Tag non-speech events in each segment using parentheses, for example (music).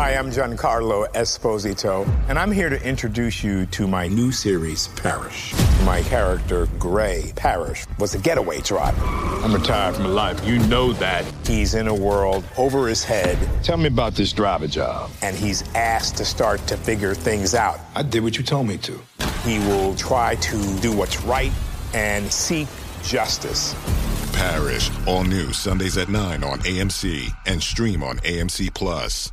Hi, I'm Giancarlo Esposito, and I'm here to introduce you to my new series, Parish. My character, Gray Parish, was a getaway driver. I'm retired from life. You know that. He's in a world over his head, Tell me about this driver job. and he's asked to start to figure things out. I did what you told me to. He will try to do what's right and seek justice. Parish, all new Sundays at 9 on AMC and stream on AMC Plus.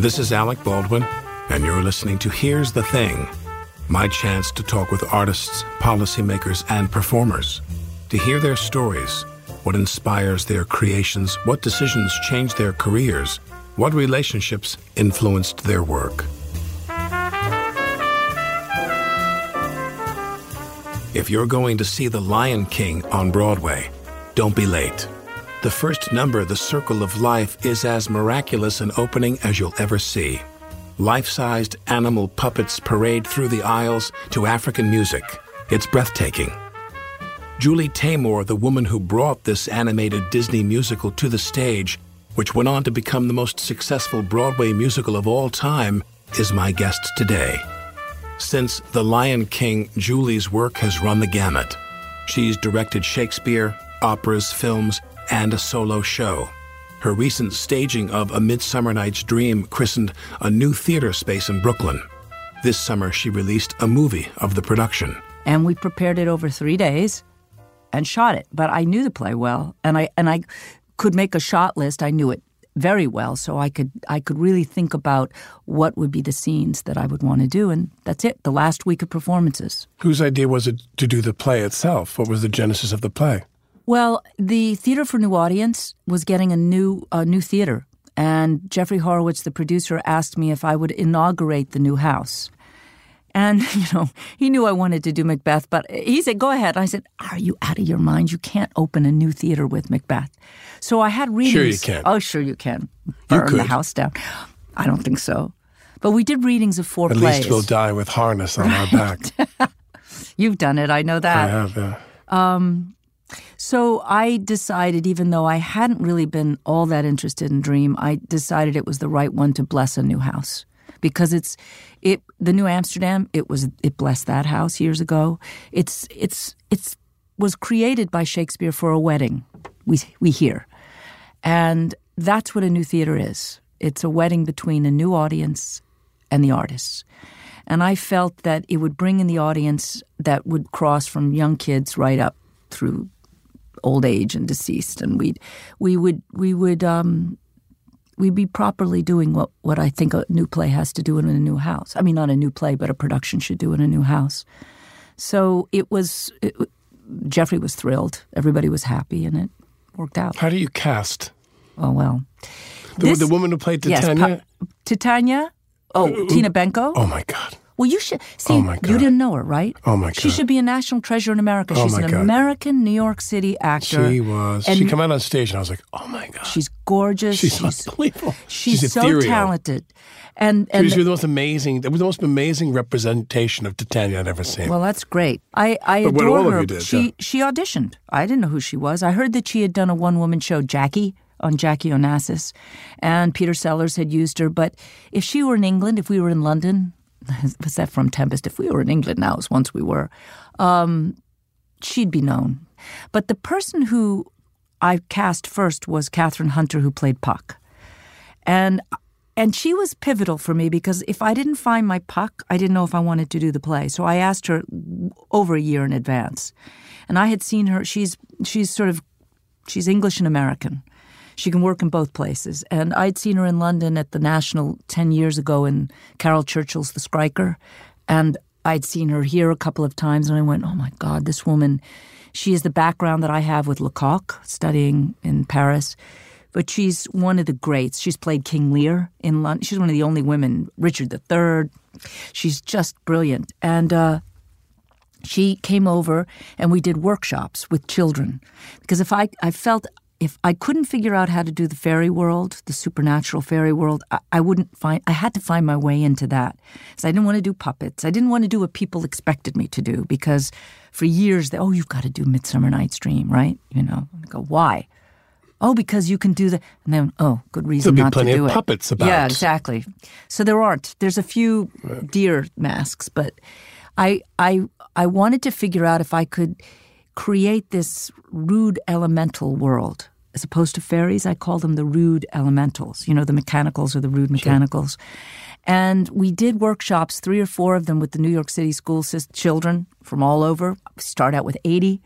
This is Alec Baldwin, and you're listening to Here's the Thing my chance to talk with artists, policymakers, and performers. To hear their stories, what inspires their creations, what decisions changed their careers, what relationships influenced their work. If you're going to see The Lion King on Broadway, don't be late. The first number, The Circle of Life, is as miraculous an opening as you'll ever see. Life sized animal puppets parade through the aisles to African music. It's breathtaking. Julie Taymor, the woman who brought this animated Disney musical to the stage, which went on to become the most successful Broadway musical of all time, is my guest today. Since The Lion King, Julie's work has run the gamut. She's directed Shakespeare, operas, films, and a solo show. Her recent staging of A Midsummer Night's Dream christened a new theater space in Brooklyn. This summer, she released a movie of the production. and we prepared it over three days and shot it. But I knew the play well, and I and I could make a shot list. I knew it very well, so I could I could really think about what would be the scenes that I would want to do, and that's it. The last week of performances. Whose idea was it to do the play itself? What was the genesis of the play? Well, the Theater for New Audience was getting a new a new theater, and Jeffrey Horowitz, the producer, asked me if I would inaugurate the new house. And (laughs) you know, he knew I wanted to do Macbeth, but he said, "Go ahead." I said, "Are you out of your mind? You can't open a new theater with Macbeth." So I had readings. Sure you can. Oh, sure you can. Burn the could. house down. I don't think so. But we did readings of four At plays. least we'll die with harness on our back. (laughs) You've done it. I know that. I have, yeah. Um, so I decided, even though I hadn't really been all that interested in Dream, I decided it was the right one to bless a new house because it's it the new Amsterdam. It was it blessed that house years ago. It's it's it's was created by Shakespeare for a wedding. We we hear, and that's what a new theater is. It's a wedding between a new audience and the artists. And I felt that it would bring in the audience that would cross from young kids right up through old age and deceased, and we'd we would we would um, we'd be properly doing what what I think a new play has to do in a new house. I mean, not a new play, but a production should do in a new house. So it was. It, Jeffrey was thrilled. Everybody was happy, and it worked out. How do you cast? Oh well. The, This- the woman who played Yes, Titania? Pa- Titania. Oh, Tina Benko. oh my God. Well, you should see. Oh, my You didn't know her, right? Oh, my god! She should be a national treasure in America. Oh, She's an God. American New York City actor. She was. And she came out on stage and I was like, oh my God. She's gorgeous. She's unbelievable. (laughs) She's, She's so ethereal. talented. And She was the most amazing. It was the most amazing representation of Titania I'd ever seen. well, that's great. I I But adore her. did, she yeah. she auditioned. I didn't know who she was. I heard that she had done a one woman show, Jackie, on Jackie Onassis, and Peter Sellars had used her. But if she were in England, if we were in London, (laughs) was that from Tempest? If we were in England now, as once we were, um, she'd be known. But the person who I cast first was Kathryn Hunter, who played Puck. And and she was pivotal for me because if I didn't find my puck, I didn't know if I wanted to do the play. So I asked her over a year in advance. And I had seen her, she's she's sort of she's English and American. She can work in both places. And I'd seen her in London at the National 10 years ago in Caryl Churchill's The Skriker. And I'd seen her here a couple of times and I went, "Oh my god, this woman, she is the background that I have with Lecoq studying in Paris." but she's one of the greats. She's played King Lear in London. She's one of the only women, Richard III. She's just brilliant. And uh, she came over and we did workshops with children. Because if I, I felt if I couldn't figure out how to do the fairy world, the supernatural fairy world, I, I wouldn't find, I had to find my way into that. So I didn't want to do puppets. I didn't want to do what people expected me to do because for years, they, oh, you've got to do Midsummer Night's Dream, right? You know, I go, oh, why? Oh, because you can do the, and then, oh, good reason There'll not be plenty to do of it. puppets about. Yeah, exactly. So there aren't. There's a few deer masks, but I I I wanted to figure out if I could create this rude elemental world. As opposed to fairies, I call them the rude elementals. You know, the mechanicals or the rude mechanicals. And we did workshops, three or four of them with the New York City school system, children from all over. We start out with 80,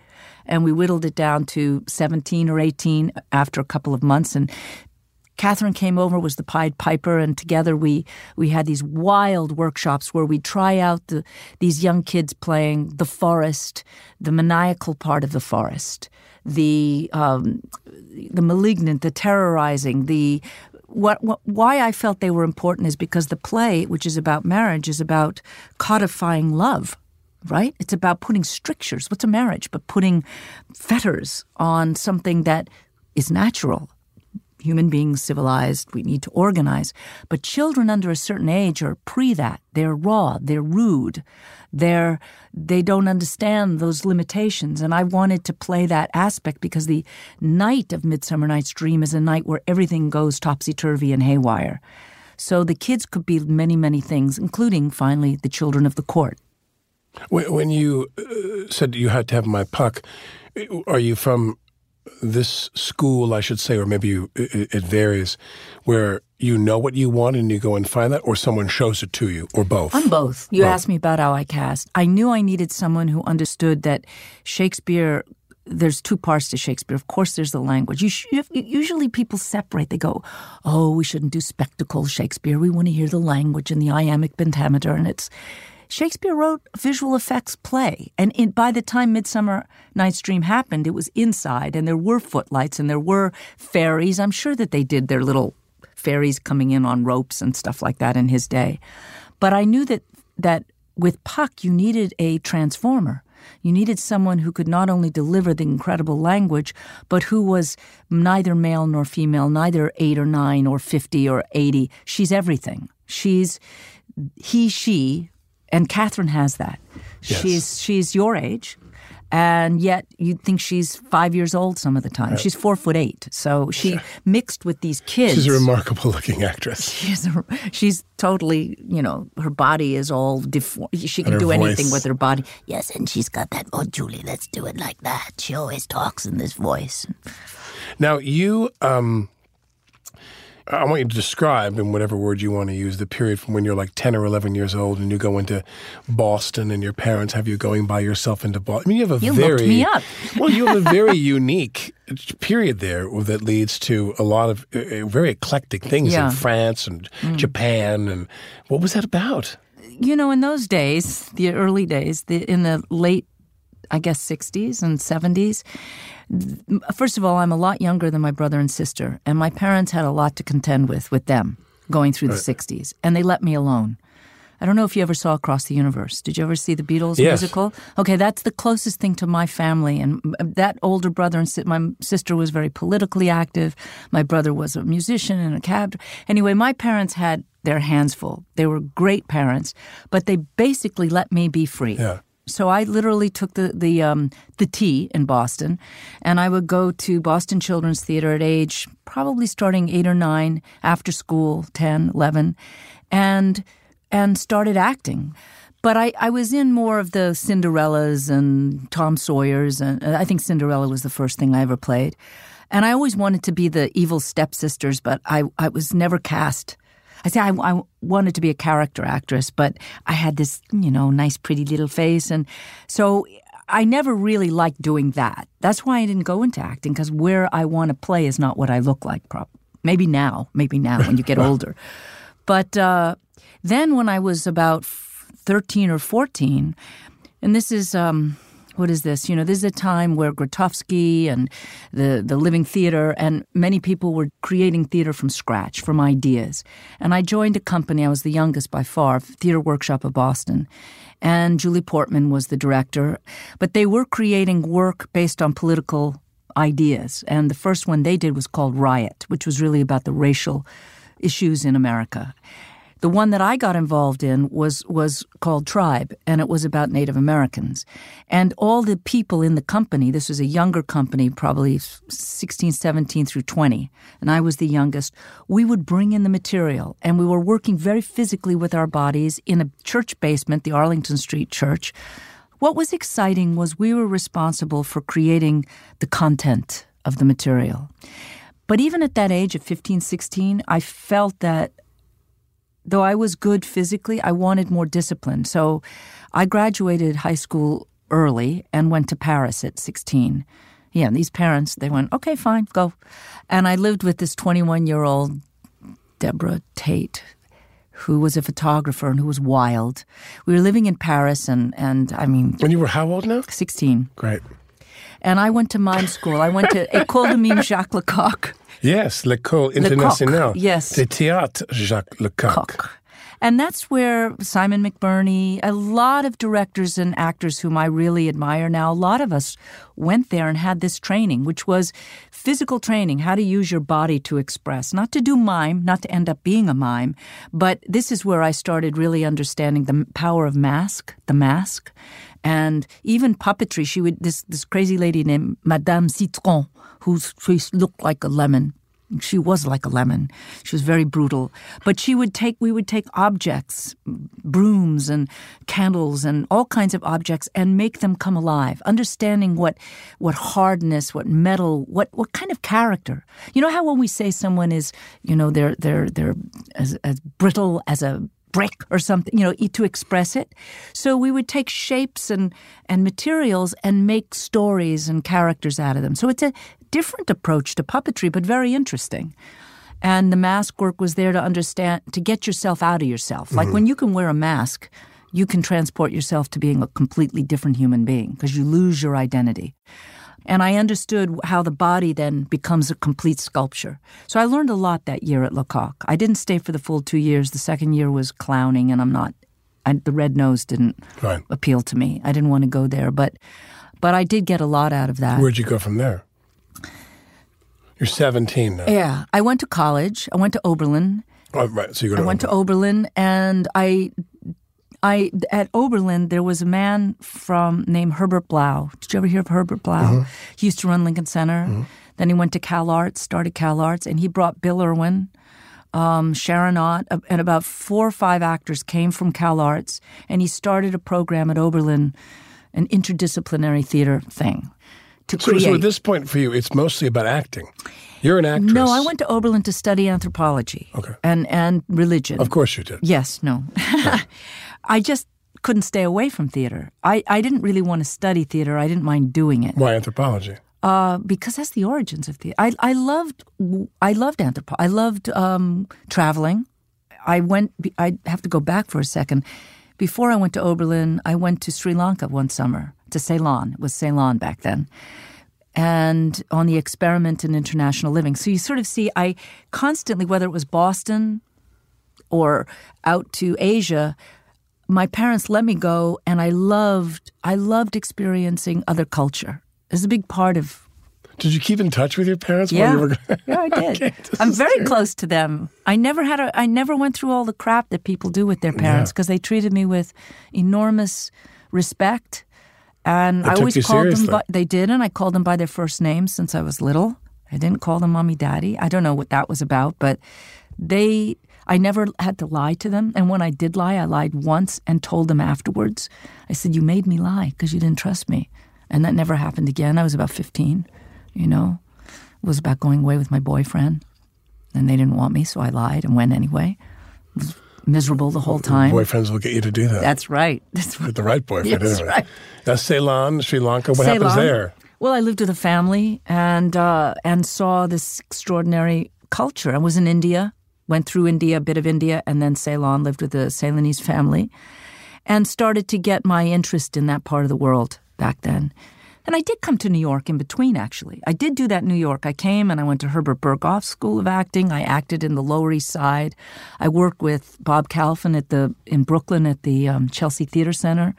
and we whittled it down to 17 or 18 after a couple of months. And Kathryn came over, was the Pied Piper, and together we we had these wild workshops where we try out the these young kids playing the forest, the maniacal part of the forest, the um, the malignant, the terrorizing, the what, what, why I felt they were important is because the play, which is about marriage, is about codifying love, right? It's about putting strictures. What's a marriage? But putting fetters on something that is natural. Human beings, civilized, we need to organize. But children under a certain age are pre that. They're raw, they're rude, they're, they don't understand those limitations. And I wanted to play that aspect because the night of Midsummer Night's Dream is a night where everything goes topsy turvy and haywire. So the kids could be many, many things, including finally the children of the court. When, you uh, said you had to have my puck, are you from this school, I should say, or maybe you, it, it varies, where you know what you want and you go and find that, or someone shows it to you, or both? I'm both. You Both. asked me about how I cast. I knew I needed someone who understood that Shakespeare. There's two parts to Shakespeare. Of course, there's the language. You sh- usually people separate. They go, "Oh, we shouldn't do spectacle Shakespeare. We want to hear the language and the iambic pentameter." And it's Shakespeare wrote visual effects play, and in, by the time Midsummer Night's Dream happened, it was inside, and there were footlights, and there were fairies. I'm sure that they did their little fairies coming in on ropes and stuff like that in his day. But I knew that that with Puck, you needed a transformer. You needed someone who could not only deliver the incredible language, but who was neither male nor female, neither eight or nine or 50 or 80. She's everything. She's he, she, and Kathryn has that. Yes. She's she's your age, and yet you'd think she's five years old some of the time. She's four foot eight, so she mixed with these kids. She's a remarkable looking actress. (laughs) She's a, she's totally you know her body is all deformed. She can do anything with her body. Yes, and she's got that. Oh, Julie, let's do it like that. She always talks in this voice. Now, you, um, I want you to describe, in whatever word you want to use, the period from when you're like 10 or 11 years old and you go into Boston and your parents have you going by yourself into Boston. I mean, you have a You very. me up. (laughs) well, you have a very (laughs) unique period there that leads to a lot of uh, uh, very eclectic things Yeah. Mm. in France and Japan. And what was that about? you know, in those days, the early days, the, in the late, I guess, 60s and 70s, th- first of all, I'm a lot younger than my brother and sister, and my parents had a lot to contend with with them going through the 60s, and they let me alone. I don't know if you ever saw Across the Universe. Did you ever see the Beatles Yes. musical? Okay, that's the closest thing to my family. And uh, that older brother and si- my sister was very politically active. My brother was a musician and a cab. Anyway, my parents had their hands full. They were great parents, but they basically let me be free. Yeah. So I literally took the the um, the T in Boston, and I would go to Boston Children's Theater at age probably starting eight or nine, after school, 10, 11, and and started acting. But I, I was in more of the Cinderellas and Tom Sawyers, and uh, I think Cinderella was the first thing I ever played. And I always wanted to be the evil stepsisters, but I, I was never cast. I say I, I wanted to be a character actress, but I had this, you know, nice, pretty little face. And so I never really liked doing that. That's why I didn't go into acting because where I want to play is not what I look like. Prob- maybe now, maybe now when you get (laughs) older. But uh, then when I was about 13 or 14, and this is. Um, what is this? You know, this is a time where Grotowski and the, the Living Theater and many people were creating theater from scratch, from ideas. And I joined a company, I was the youngest by far, Theater Workshop of Boston. And Julie Portman was the director. But they were creating work based on political ideas. And the first one they did was called Riot, which was really about the racial issues in America. The one that I got involved in was was called Tribe, and it was about Native Americans. And all the people in the company, this was a younger company, probably 16, 17 through 20, and I was the youngest, we would bring in the material, and we were working very physically with our bodies in a church basement, the Arlington Street Church. What was exciting was we were responsible for creating the content of the material. But even at that age of 15, 16, I felt that though I was good physically, I wanted more discipline. So I graduated high school early and went to Paris at 16. Yeah, and these parents, they went, okay, fine, go. And I lived with this 21 year old Deborah Tate, who was a photographer and who was wild. We were living in Paris, and, and I mean. When you were how old now? 16. Great. And I went to mime school. I went to École de Mime Jacques Lecoq. Yes, L'École Internationale. yes. De Théâtre Jacques Lecoq. Coq. And that's where Simon McBurney, a lot of directors and actors whom I really admire now, a lot of us went there and had this training, which was physical training, how to use your body to express, not to do mime, not to end up being a mime. But this is where I started really understanding the power of mask, the mask, and even puppetry. She would, this, this crazy lady named Madame Citron, whose face looked like a lemon she was like a lemon. She was very brutal. But she would take, we would take objects, brooms and candles and all kinds of objects and make them come alive, understanding what, what hardness, what metal, what, what kind of character. You know how when we say someone is, you know, they're, they're, they're as, as brittle as a brick or something, you know, to express it. So we would take shapes and, and materials and make stories and characters out of them. So it's a different approach to puppetry, but very interesting. And the mask work was there to understand, to get yourself out of yourself. Like Mm-hmm. when you can wear a mask, you can transport yourself to being a completely different human being because you lose your identity. And I understood how the body then becomes a complete sculpture. So I learned a lot that year at Lecoq. I didn't stay for the full two years. The second year was clowning, and I'm not. I, the red nose didn't Right. appeal to me. I didn't want to go there, but but I did get a lot out of that. Where'd you go from there? You're 17 now. Yeah, I went to college. I went to Oberlin. Oh, right. So you go I went to Oberlin, and I, I at Oberlin there was a man from named Herbert Blau. Did you ever hear of Herbert Blau? He used to run Lincoln Center. Then he went to Cal Arts, started Cal Arts, and he brought Bill Irwin, um, Sharon Ott, and about four or five actors came from Cal Arts, and he started a program at Oberlin, an interdisciplinary theater thing. To So, create. so at this point for you, it's mostly about acting. You're an actress. No, I went to Oberlin to study anthropology. Okay. And and religion. Of course you did. Yes, no. (laughs) I just couldn't stay away from theater. I, I didn't really want to study theater. I didn't mind doing it. Why anthropology? Uh, because that's the origins of theater. I, I loved I loved anthropo. I loved um, traveling. I went. I have to go back for a second. Before I went to Oberlin, I went to Sri Lanka one summer to Ceylon. It was Ceylon back then, and on the experiment in international living. So you sort of see I constantly, whether it was Boston or out to Asia, my parents let me go, and I loved I loved experiencing other culture. It's a big part of Did you keep in touch with your parents yeah, while you were (laughs) yeah, I did. (laughs) Okay, I'm very great. close to them. I never had a. I never went through all the crap that people do with their parents Yeah. because they treated me with enormous respect, and They I always called them. seriously. By, they did, and I called them by their first names since I was little. I didn't call them mommy, daddy. I don't know what that was about, but they. I never had to lie to them, and when I did lie, I lied once and told them afterwards. I said, "You made me lie because you didn't trust me," and that never happened again. I was about fifteen, you know It was about going away with my boyfriend, and they didn't want me, so I lied and went anyway. Was miserable the whole time. Boyfriends will get you to do that. That's right. (laughs) That's right. With the right boyfriend, That's anyway. right. Now, Ceylon, Sri Lanka, what happens there? Well, I lived with a family and uh, and saw this extraordinary culture. I was in India, went through India, a bit of India, and then Ceylon. Lived with a Ceylonese family, and started to get my interest in that part of the world back then. And I did come to New York in between, actually. I did do that in New York. I came and I went to Herbert Berghof School of Acting. I acted in the Lower East Side. I worked with Bob Kalfin at the in Brooklyn at the um, Chelsea Theater Center.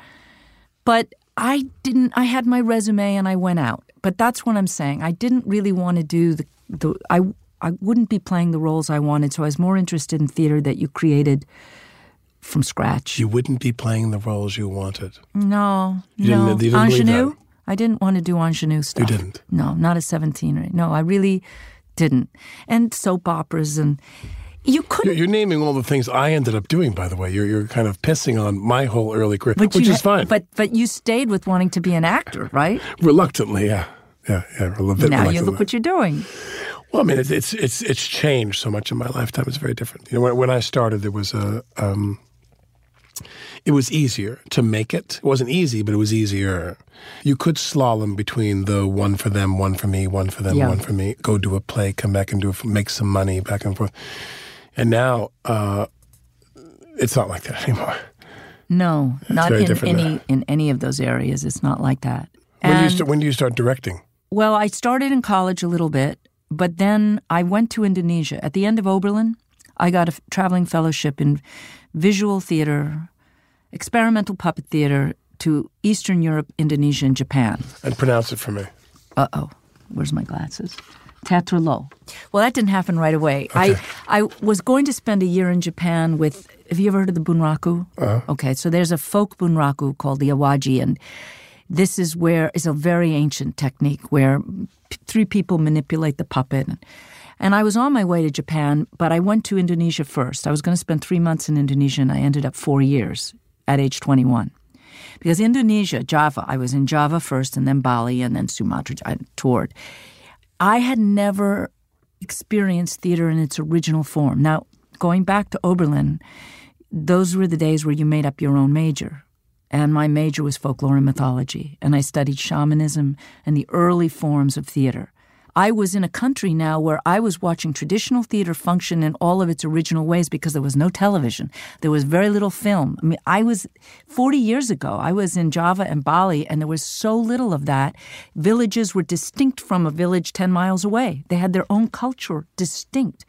But I didn't. I had my resume and I went out. But that's what I'm saying. I didn't really want to do the. the I I wouldn't be playing the roles I wanted. So I was more interested in theater that you created from scratch. You wouldn't be playing the roles you wanted. No, You no. didn't- you didn't ingenue. I didn't want to do ingenue stuff. You didn't? No, not at 17. Or, no, I really didn't. And soap operas and you couldn't. You're, you're naming all the things I ended up doing, by the way. You're, you're kind of pissing on my whole early career, but which you is fine. But but you stayed with wanting to be an actor, right? Reluctantly, yeah. Yeah, yeah, a little bit now you look what you're doing. Well, I mean, it's it's it's it's changed so much in my lifetime. It's very different. You know, when, when I started, there was a. Um, it was easier to make it. It wasn't easy, but it was easier. You could slalom between the one for them, one for me, one for them, Yeah. one for me. Go do a play, come back and do a, make some money, back and forth. And now uh, it's not like that (laughs) anymore. No, not in any now. in any of those areas. It's not like that. When do you And- when do you start directing? Well, I started in college a little bit, but then I went to Indonesia. At the end of Oberlin, I got a f- traveling fellowship in visual theater, experimental puppet theater to Eastern Europe, Indonesia, and Japan. And pronounce it for me. Uh oh, where's my glasses? Teatr Loh. Well, that didn't happen right away. I I was going to spend a year in Japan with. Have you ever heard of the bunraku? Uh-huh. Okay, so there's a folk bunraku called the awaji, and this is where is a very ancient technique where p- three people manipulate the puppet. And I was on my way to Japan, but I went to Indonesia first. I was going to spend three months in Indonesia, and I ended up four years at age 21. Because Indonesia, Java, I was in Java first, and then Bali, and then Sumatra. I toured. I had never experienced theater in its original form. Now, going back to Oberlin, those were the days where you made up your own major. And my major was folklore and mythology. And I studied shamanism and the early forms of theater. I was in a country now where I was watching traditional theater function in all of its original ways because there was no television. There was very little film. I mean, I was 40 years ago, I was in Java and Bali, and there was so little of that. Villages were distinct from a village 10 miles away, they had their own culture distinct.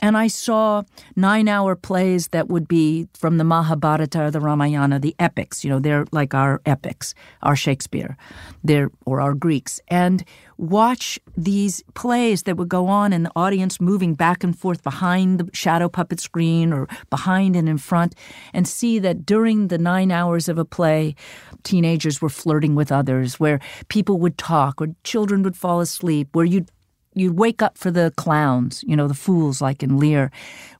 And I saw nine hour plays that would be from the Mahabharata or the Ramayana, the epics. You know, they're like our epics, our Shakespeare, they're, or our Greeks. And watch these plays that would go on and the audience moving back and forth behind the shadow puppet screen or behind and in front and see that during the nine hours of a play, teenagers were flirting with others, where people would talk or children would fall asleep, where you'd you'd wake up for the clowns, you know, the fools like in Lear,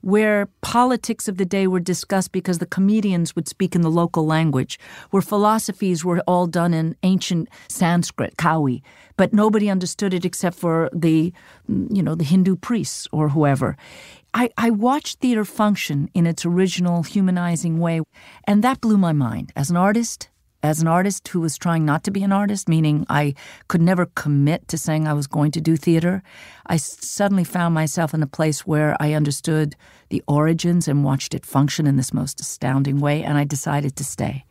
where politics of the day were discussed because the comedians would speak in the local language, where philosophies were all done in ancient Sanskrit, Kawi, but nobody understood it except for the, you know, the Hindu priests or whoever. I, I watched theater function in its original humanizing way, and that blew my mind. As an artist, as an artist who was trying not to be an artist, meaning I could never commit to saying I was going to do theater, I suddenly found myself in a place where I understood the origins and watched it function in this most astounding way, and I decided to stay.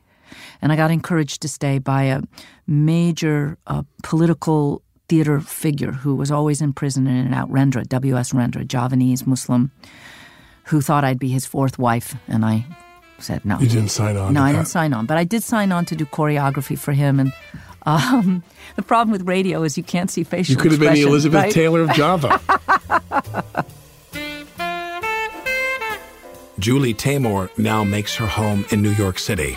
And I got encouraged to stay by a major uh, political theater figure who was always in prison in and out, Rendra, W.S. Rendra, Javanese Muslim, who thought I'd be his fourth wife, and I said no. You didn't sign on. No, I didn't sign on, but I did sign on to do choreography for him. And um, (laughs) the problem with radio is you can't see facial. Expressions. You could have been the Elizabeth right? Taylor of Java. (laughs) Julie Taymor now makes her home in New York City.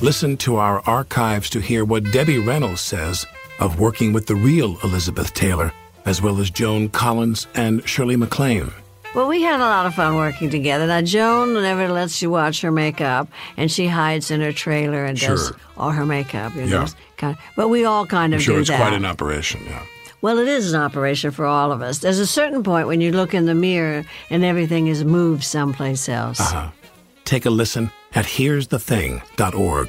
Listen to our archives to hear what Debbie Reynolds says of working with the real Elizabeth Taylor, as well as Joan Collins and Shirley MacLaine. Well, we had a lot of fun working together. Now, Joan never lets you watch her makeup, and she hides in her trailer and does all her makeup. You know, Yeah. kind of, but we all kind I'm of sure do it's that. quite an operation, yeah. Well, it is an operation for all of us. There's a certain point when you look in the mirror and everything is moved someplace else. Uh-huh. Take a listen at here'sthething.org.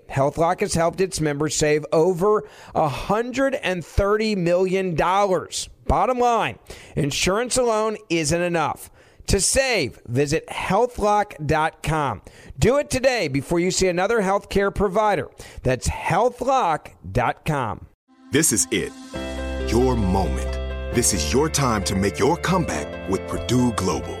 HealthLock has helped its members save over $130 million. Bottom line, insurance alone isn't enough. To save, visit healthlock.com. Do it today before you see another healthcare provider. That's healthlock.com. This is it. Your moment. This is your time to make your comeback with Purdue Global.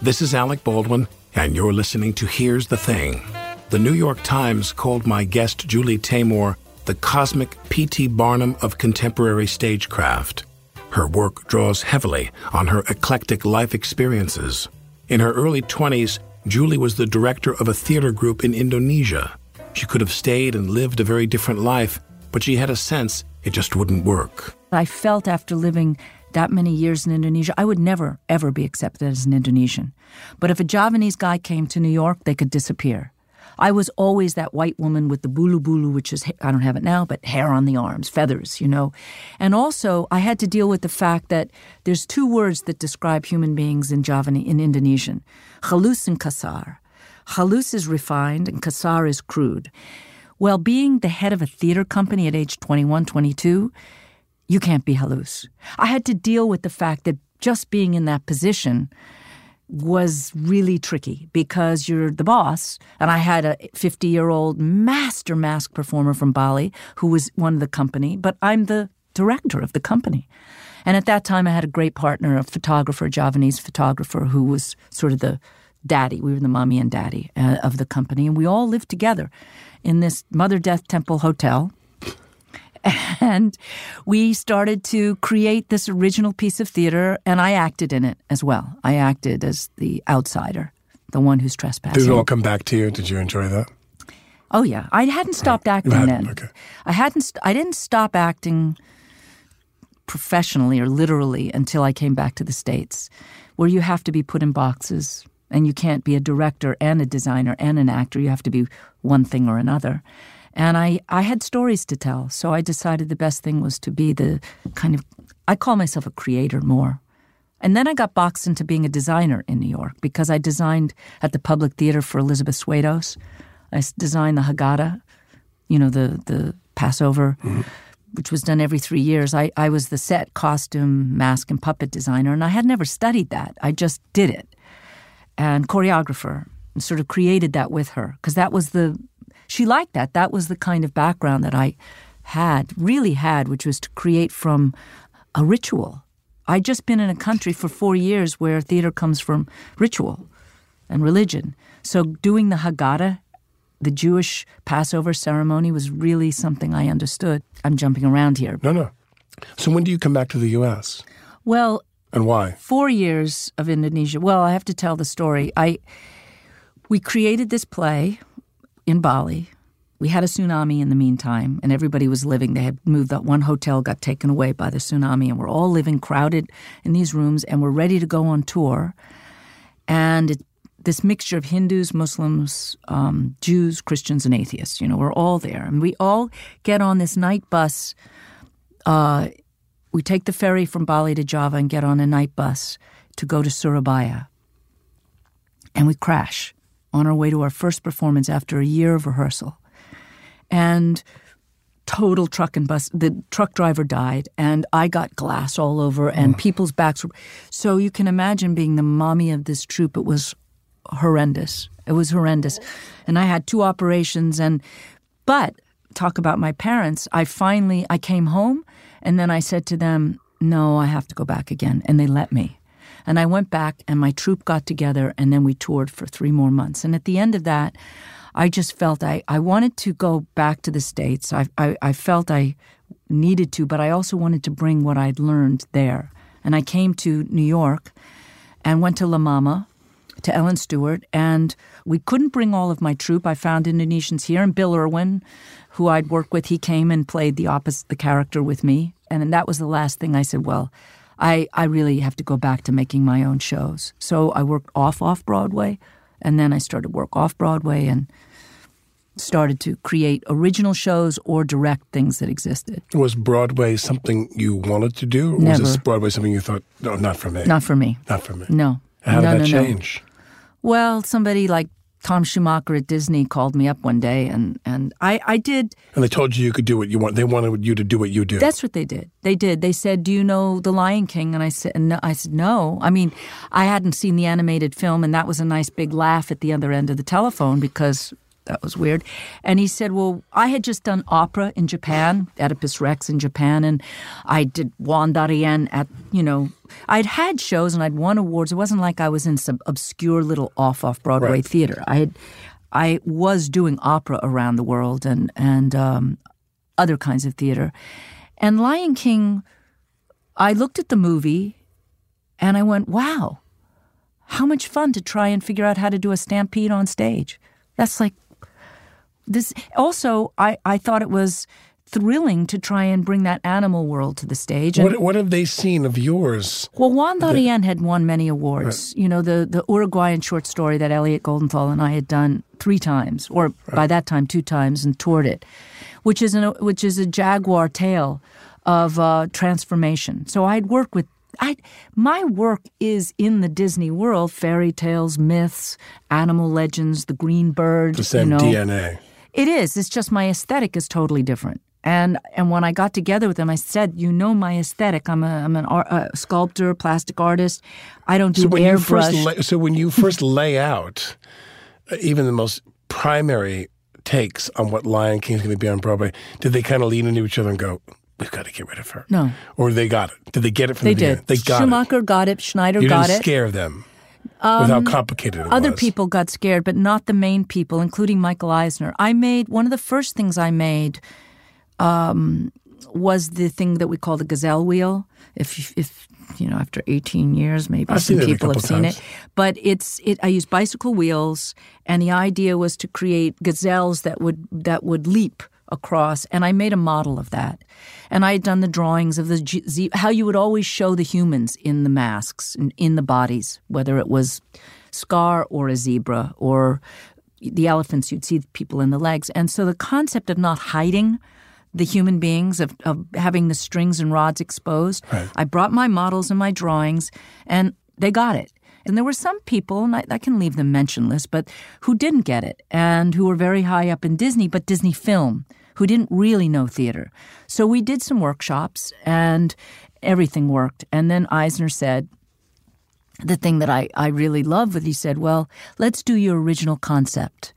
This is Alec Baldwin, and you're listening to Here's the Thing. The New York Times called my guest Julie Taymor the cosmic P.T. Barnum of contemporary stagecraft. Her work draws heavily on her eclectic life experiences. In her early 20s, Julie was the director of a theater group in Indonesia. She could have stayed and lived a very different life, but she had a sense it just wouldn't work. I felt after living that many years in Indonesia, I would never, ever be accepted as an Indonesian. But if a Javanese guy came to New York, they could disappear. I was always that white woman with the bulu bulu, which is, I don't have it now, but hair on the arms, feathers, you know. And also, I had to deal with the fact that there's two words that describe human beings in Javanese, in Indonesian halus and kasar. Halus is refined and kasar is crude. Well, being the head of a theater company at age 21, 22, you can't be halus. I had to deal with the fact that just being in that position was really tricky because you're the boss. And I had a 50 year old master mask performer from Bali who was one of the company, but I'm the director of the company. And at that time, I had a great partner, a photographer, a Javanese photographer, who was sort of the daddy. We were the mommy and daddy uh, of the company. And we all lived together in this Mother Death Temple hotel (laughs) and we started to create this original piece of theater, and I acted in it as well. I acted as the outsider. the one who's trespassing. Did it all come back to you? Did you enjoy that? Oh yeah, I hadn't stopped acting hadn't, then. okay. I hadn't. St- I didn't stop acting professionally or literally until I came back to the states, where you have to be put in boxes and you can't be a director and a designer and an actor. You have to be one thing or another. And I, I had stories to tell, so I decided the best thing was to be the kind of I call myself a creator more. And then I got boxed into being a designer in New York because I designed at the Public Theater for Elizabeth Swados. I designed the Haggadah, you know, the, the Passover, mm-hmm. which was done every three years. I, I was the set, costume, mask, and puppet designer, and I had never studied that. I just did it. And choreographer, and sort of created that with her because that was the, she liked that. That was the kind of background that I had, really had, which was to create from a ritual. I'd just been in a country for four years where theater comes from ritual and religion. So doing the Haggadah, the Jewish Passover ceremony, was really something I understood. I'm jumping around here. No, no. So when do you come back to the U.S. Well, and why? four years of Indonesia. Well, I have to tell the story. I we created this play in Bali. We had a tsunami in the meantime, and everybody was living. They had moved that one hotel got taken away by the tsunami, and we're all living crowded in these rooms, and we're ready to go on tour. And it, this mixture of Hindus, Muslims, um, Jews, Christians, and atheists. You know, we're all there, and we all get on this night bus. Uh, we take the ferry from Bali to Java and get on a night bus to go to Surabaya. And we crash on our way to our first performance after a year of rehearsal. And total truck and bus the truck driver died and I got glass all over and mm. people's backs were so you can imagine being the mommy of this troupe. It was horrendous. It was horrendous. And I had two operations and but talk about my parents. I finally I came home and then I said to them no I have to go back again and they let me and I went back and my troupe got together and then we toured for 3 more months and at the end of that I just felt I, I wanted to go back to the States. I, I, I felt I needed to, but I also wanted to bring what I'd learned there. And I came to New York and went to La Mama, to Ellen Stewart, and we couldn't bring all of my troupe. I found Indonesians here, and Bill Irwin, who I'd worked with, he came and played the opposite, the character with me. And that was the last thing I said, well, I, I really have to go back to making my own shows. So I worked off off Broadway, and then I started work off Broadway and started to create original shows or direct things that existed. Was Broadway something you wanted to do? Or Never. Was this Broadway something you thought, no, not for me? Not for me. Not for me. No. How did no, that no, no. change? Well, somebody like Tom Schumacher at Disney called me up one day, and, and I, I did. And they told you you could do what you want. They wanted you to do what you do. That's what they did. They did. They said, "Do you know The Lion King?" And I said, "No." I said, "No." I mean, I hadn't seen the animated film, and that was a nice big laugh at the other end of the telephone because that was weird. And he said, "Well, I had just done opera in Japan, Oedipus Rex in Japan, and I did Juan Darien at you know." I'd had shows and I'd won awards. It wasn't like I was in some obscure little off off Broadway Right. theater. I had, I was doing opera around the world and and um, other kinds of theater. And Lion King, I looked at the movie and I went, wow, how much fun to try and figure out how to do a stampede on stage. That's like this. Also, I, I thought it was thrilling to try and bring that animal world to the stage. And What, what have they seen of yours? well, Juan Darien had won many awards. You know, the, the Uruguayan short story that Elliot Goldenthal and I had done three times, or by that time two times, and toured it, which is an, which is a jaguar tale of uh, transformation. So I'd work with. I my work is in the Disney world: fairy tales, myths, animal legends, the green bird. The same you know. DNA. It is. It's just my aesthetic is totally different. And and when I got together with them, I said, "You know my aesthetic. I'm a I'm an art, a sculptor, plastic artist. I don't do So when you first airbrush." lay, so when you first lay out uh, even the most primary takes on what Lion King is going to be on Broadway, did they kind of lean into each other and go, "We've got to get rid of her"? no, Or they got it? Did they get it from they the did. beginning? They got Schumacher got it. Schneider got it. You got didn't it. scare them with how complicated it Other was. people got scared, but not the main people, including Michael Eisner. I made one of the first things I made um, was the thing that we call the gazelle wheel. If if you know, after 18 years, maybe I've some seen it a people have seen times. it. But it's it. I used bicycle wheels, and the idea was to create gazelles that would that would leap across, and I made a model of that. And I had done the drawings of the G- how you would always show the humans in the masks, in, in the bodies, whether it was Scar or a zebra or the elephants, you'd see people in the legs. And so the concept of not hiding the human beings, of, of having the strings and rods exposed, I brought my models and my drawings, and they got it. And there were some people, and I, I can leave them mentionless, but who didn't get it and who were very high up in Disney, but Disney film, who didn't really know theater. So we did some workshops and everything worked. And then Eisner said, the thing that I, I really love was he said, well, let's do your original concept.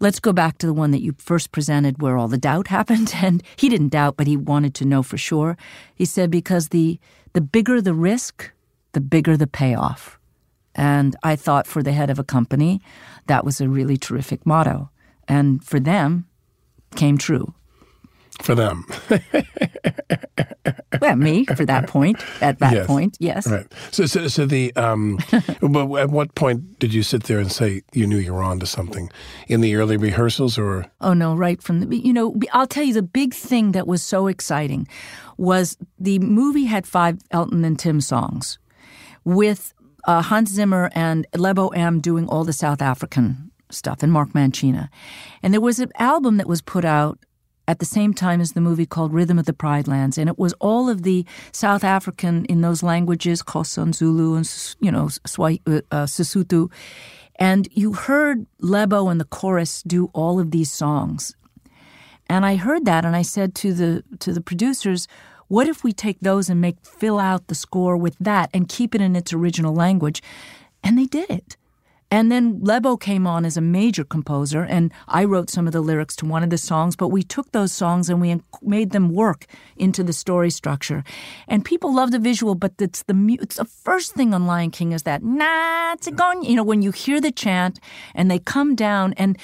Let's go back to the one that you first presented where all the doubt (laughs) happened. And he didn't doubt, but he wanted to know for sure. He said, because the, the bigger the risk, the bigger the payoff. And I thought for the head of a company, that was a really terrific motto. And for them, came true. For them. (laughs) well, me for that point. At that Yes. point, yes. Right. So, so, so the, um, (laughs) but at what point did you sit there and say you knew you were onto something? In the early rehearsals or? Oh no, right from the you know, I'll tell you the big thing that was so exciting was the movie had five Elton and Tim songs with uh, Hans Zimmer and Lebo M doing all the South African stuff and Mark Mancina. And there was an album that was put out at the same time as the movie called Rhythm of the Pride Lands, and it was all of the South African in those languages, Xhosa Zulu and you know Swa- uh, uh, Sesotho, and you heard Lebo and the chorus do all of these songs, and I heard that, and I said to the to the producers, "What if we take those and make fill out the score with that and keep it in its original language?" And they did it. And then Lebo came on as a major composer, and I wrote some of the lyrics to one of the songs, but we took those songs and we made them work into the story structure. And people love the visual, but it's the it's the first thing on Lion King is that nah, it's gone. You know, when you hear the chant and they come down and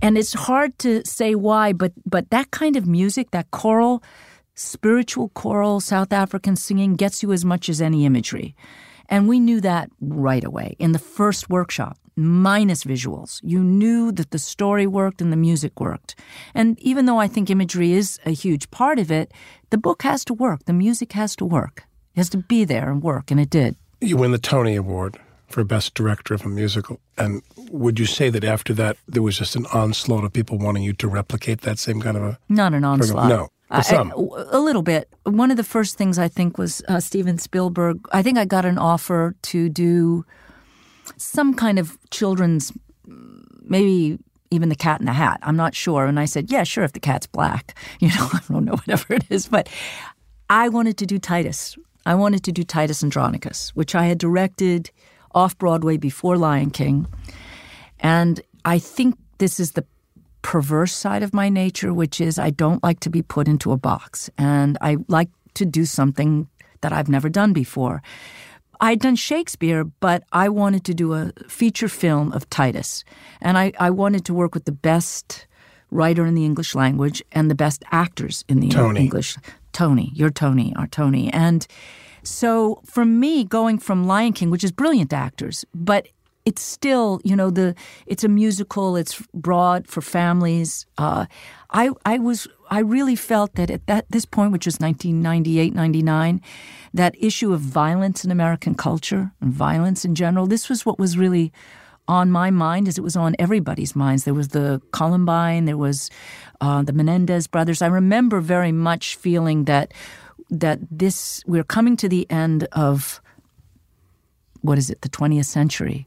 and it's hard to say why, but but that kind of music, that choral, spiritual choral South African singing gets you as much as any imagery. And we knew that right away in the first workshop, minus visuals. You knew that the story worked and the music worked. And even though I think imagery is a huge part of it, the book has to work, the music has to work. It has to be there and work, and it did. You win the Tony Award for Best Director of a Musical. And would you say that after that, there was just an onslaught of people wanting you to replicate that same kind of a. Not an onslaught. No. Some. I- a little bit. One of the first things I think was uh, Steven Spielberg. I think I got an offer to do some kind of children's, maybe even the Cat in the Hat. I'm not sure. And I said, yeah, sure, if the cat's black. (laughs) You know, I don't know, whatever it is. But I wanted to do Titus. I wanted to do Titus Andronicus, which I had directed off Broadway before Lion King. And I think this is the perverse side of my nature, which is I don't like to be put into a box. And I like to do something that I've never done before. I'd done Shakespeare, but I wanted to do a feature film of Titus. And I, I wanted to work with the best writer in the English language and the best actors in the Tony. English. Tony, you're Tony, our Tony. And so for me, going from Lion King, which is brilliant actors, but it's still, you know, the it's a musical. It's broad for families. Uh, I I was I really felt that at that this point, which was 1998, 99, that issue of violence in American culture and violence in general. This was what was really on my mind as it was on everybody's minds. There was the Columbine, there was uh, the Menendez brothers. I remember very much feeling that that this we're coming to the end of what is it, the 20th century,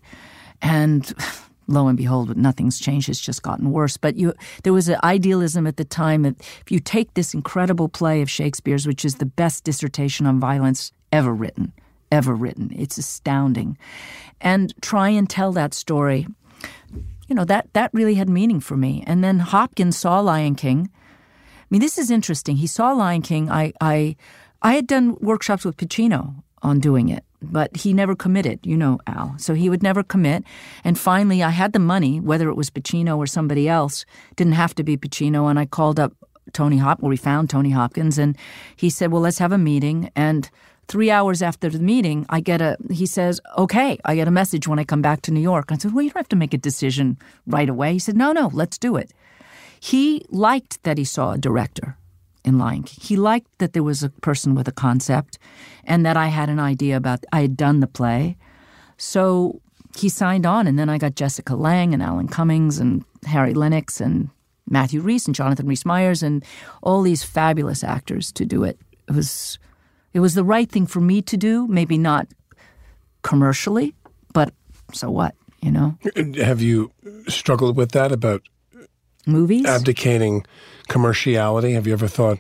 and lo and behold, nothing's changed. It's just gotten worse. But you, there was an idealism at the time that if you take this incredible play of Shakespeare's, which is the best dissertation on violence ever written, ever written, it's astounding, and try and tell that story. You know that that really had meaning for me. And then Hopkins saw Lion King. I mean, this is interesting. He saw Lion King. I I I had done workshops with Pacino on doing it, but he never committed. You know, Al. So he would never commit. And finally, I had the money, whether it was Pacino or somebody else. Didn't have to be Pacino. And I called up Tony Hop. Well, we found Tony Hopkins, and he said, "Well, let's have a meeting." And Three hours after the meeting, I get a, he says, okay, I get a message when I come back to New York. I said, well, you don't have to make a decision right away. He said, no, no, let's do it. He liked that he saw a director in Lion King. He liked that there was a person with a concept and that I had an idea about, I had done the play. So he signed on, and then I got Jessica Lange and Alan Cummings and Harry Lennix and Matthew Rhys and Jonathan Rhys Myers and all these fabulous actors to do it. It was it was the right thing for me to do, maybe not commercially, but so what, you know? Have you struggled with that about movies? Abdicating commerciality? Have you ever thought,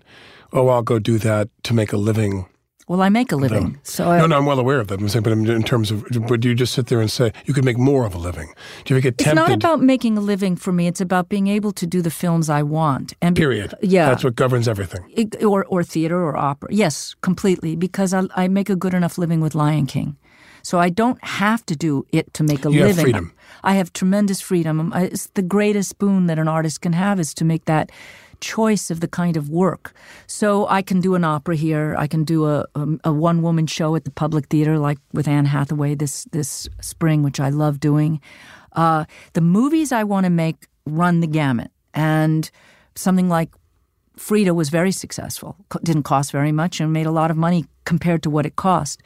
oh, I'll go do that to make a living? Well, I make a living, No. so I, no, no, I'm well aware of that. I'm saying, but in terms of, but do you just sit there and say you could make more of a living? Do you get it's not about making a living for me. It's about being able to do the films I want. And period. Yeah, that's what governs everything. It- or or theater or opera. Yes, completely. Because I, I make a good enough living with Lion King, so I don't have to do it to make a You have living. freedom. I have tremendous freedom. I- It's the greatest boon that an artist can have is to make that choice of the kind of work. So I can do an opera here. I can do a, a, a one woman show at the Public Theater, like with Anne Hathaway this this spring, which I love doing. Uh, the movies I want to make run the gamut, and something like Frida was very successful. Didn't cost very much and made a lot of money compared to what it cost.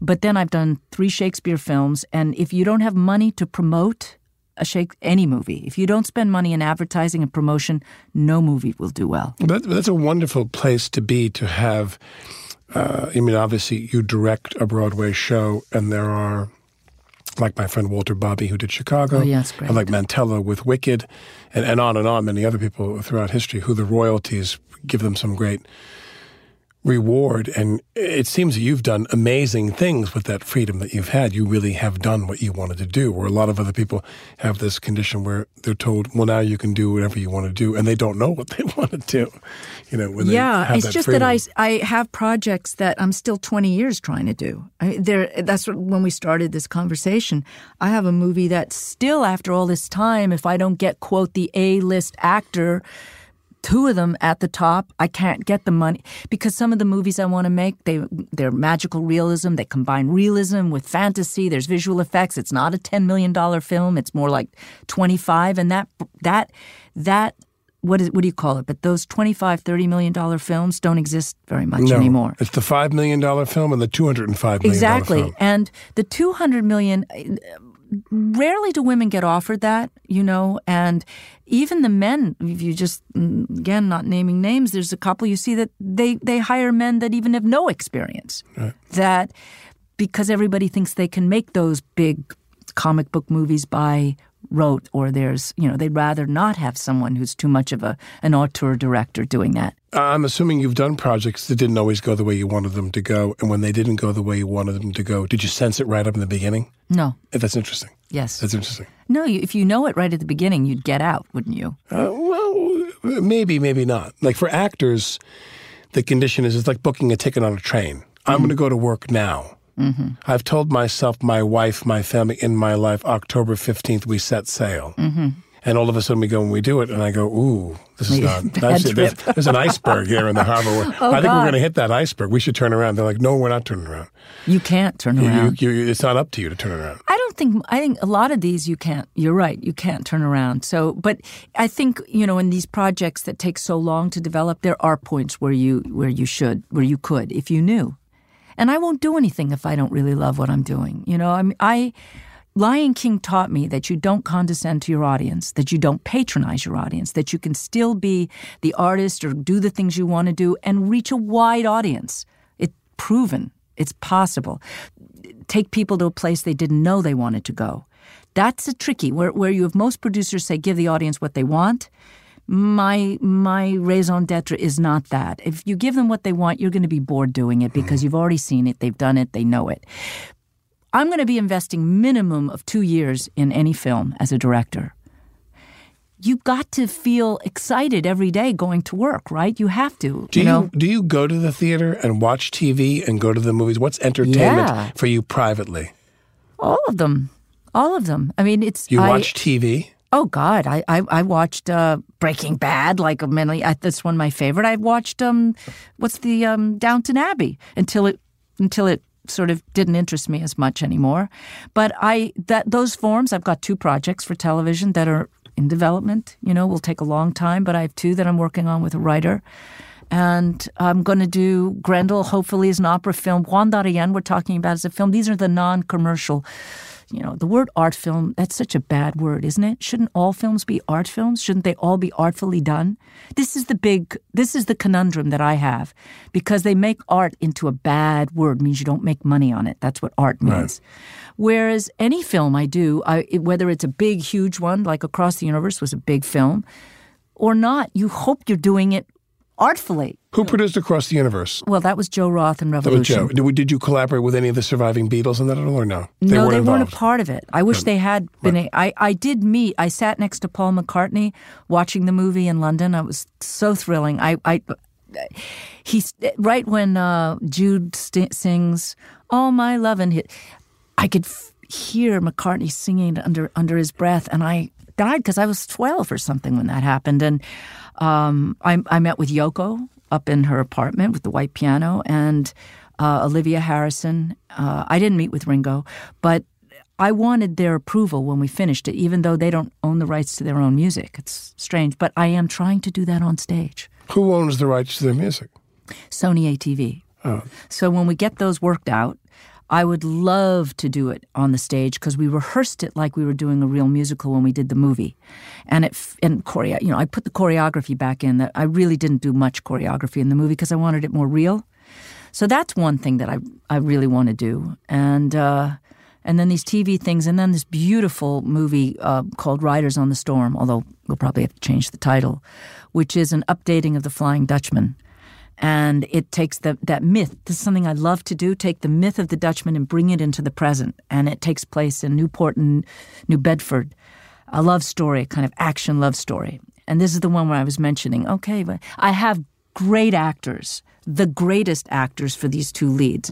But then I've done three Shakespeare films, and if you don't have money to promote a Shake any movie, if you don't spend money in advertising and promotion, no movie will do well. That, that's a wonderful place to be to have. Uh, I mean, obviously, you direct a Broadway show, and there are, like my friend Walter Bobbie, who did Chicago, Oh, great. and like Mantello with Wicked, and, and on and on, many other people throughout history who the royalties give them some great reward. And it seems that you've done amazing things with that freedom that you've had. You really have done what you wanted to do, where a lot of other people have this condition where they're told, well, now you can do whatever you want to do, and they don't know what they (laughs) want to do. You know, yeah, it's that just freedom. that I, I have projects that I'm still 20 years trying to do. I, there, that's what, when we started this conversation. I have a movie that still, after all this time, if I don't get quote the A list actor, two of them at the top, I can't get the money because some of the movies I want to make they they're magical realism. They combine realism with fantasy. There's visual effects. It's not a 10 million dollar film. It's more like 25, and that that that. What, is, what do you call it? But those 25, 30 million dollar films don't exist very much no, anymore. It's the $5 million film and the $205 million Exactly. film. And the 200 million, rarely do women get offered that, you know, and even the men, if you just, mm, again, not naming names, there's a couple you see that they, they hire men that even have no experience. That because everybody thinks they can make those big comic book movies by rote or there's, you know, they'd rather not have someone who's too much of a an auteur director doing that. I'm assuming you've done projects that didn't always go the way you wanted them to go. And when they didn't go the way you wanted them to go, did you sense it right up in the beginning? No. Eh, That's interesting. Yes. That's interesting. No, you, if you know it right at the beginning, you'd get out, wouldn't you? Uh, well, maybe, maybe not. Like for actors, the condition is it's like booking a ticket on a train. I'm going to go to work now. Mm-hmm. I've told myself, my wife, my family, in my life, October 15th, we set sail. Mm-hmm. And all of a sudden we go and we do it, and I go, ooh, this is not. (laughs) That's, there's, there's an iceberg here in the harbor. (laughs) Oh, I think we're going to hit that iceberg. We should turn around. They're like, no, we're not turning around. You can't turn around. You, you, it's not up to you to turn around. I don't think I think a lot of these you can't. You're right. You can't turn around. So, but I think you know in these projects that take so long to develop, there are points where you where you should where you could if you knew. And I won't do anything if I don't really love what I'm doing. You know, I I Lion King taught me that you don't condescend to your audience, that you don't patronize your audience, that you can still be the artist or do the things you want to do and reach a wide audience. It's proven. It's possible. Take people to a place they didn't know they wanted to go. That's a tricky where where you have most producers say give the audience what they want. My my raison d'etre is not that. If you give them what they want, you're going to be bored doing it because mm-hmm. you've already seen it, they've done it, they know it. I'm going to be investing minimum of 2 years in any film as a director. You've got to feel excited every day going to work, right? You have to. Do you, know, do you go to the theater and watch TV and go to the movies? What's entertainment Yeah. for you privately? all of them. All of them. I mean, it's You I- watch TV? Oh God, I I, I watched uh, Breaking Bad like a many. That's one of my favorite. I've watched um, what's the um, Downton Abbey until it until it sort of didn't interest me as much anymore. But I that those forms, I've got two projects for television that are in development. You know, will take a long time, but I have two that I'm working on with a writer. And I'm going to do Grendel, hopefully, as an opera film. Juan Darien, we're talking about as a film. These are the non commercial you know, the word art film, that's such a bad word, isn't it? Shouldn't all films be art films? Shouldn't they all be artfully done? This is the big, this is the conundrum that I have because they make art into a bad word, means you don't make money on it. That's what art means. Right. Whereas any film I do, I, whether it's a big, huge one, like Across the Universe was a big film, or not, you hope you're doing it artfully. Who produced Across the Universe? Well, that was Joe Roth and Revolution. That was Joe. Did you collaborate with any of the surviving Beatles on that at all, or no? They no, weren't they weren't a part of it. I wish they had been. A, I, I did meet. I sat next to Paul McCartney watching the movie in London. It was so thrilling. I, I he's right when uh, Jude st- sings "All My Love" and Hit I could f- hear McCartney singing under under his breath, and I died because I was twelve or something when that happened, and. Um, I, I met with Yoko up in her apartment with the white piano and uh, Olivia Harrison. Uh, I didn't meet with Ringo, but I wanted their approval when we finished it, even though they don't own the rights to their own music. It's strange, but I am trying to do that on stage. Who owns the rights to their music? Sony ATV. Oh. So when we get those worked out, I would love to do it on the stage because we rehearsed it like we were doing a real musical when we did the movie, and it and choreo. You know, I put the choreography back in. That I really didn't do much choreography in the movie because I wanted it more real. So that's one thing that I I really want to do, and uh, and then these TV things, and then this beautiful movie uh, called Riders on the Storm. Although we'll probably have to change the title, which is an updating of the Flying Dutchman and it takes the, that myth. This is something I love to do take the myth of the Dutchman and bring it into the present. And it takes place in Newport and New Bedford, a love story, a kind of action love story. And this is the one where I was mentioning okay, but I have great actors, the greatest actors for these two leads.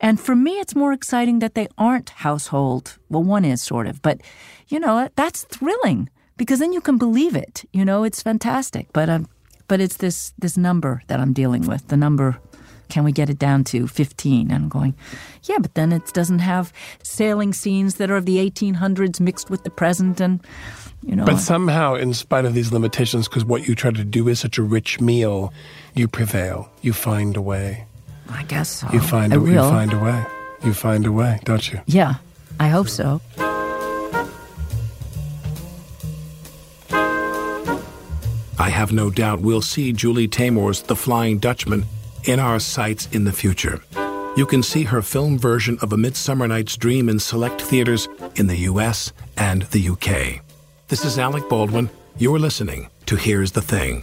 And for me, it's more exciting that they aren't household. Well, one is sort of, but you know, that's thrilling because then you can believe it. You know, it's fantastic. But um, but it's this this number that I'm dealing with. The number can we get it down to 15? And I'm going, yeah, but then it doesn't have sailing scenes that are of the 1800s mixed with the present and you know. But somehow, in spite of these limitations, because what you try to do is such a rich meal, you prevail. You find a way. I guess so. You find I a, will. you find a way. You find a way, don't you? Yeah, I hope so. I have no doubt we'll see Julie Taymor's The Flying Dutchman in our sights in the future. You can see her film version of A Midsummer Night's Dream in select theaters in the US and the UK. This is Alec Baldwin. You're listening to Here's the Thing.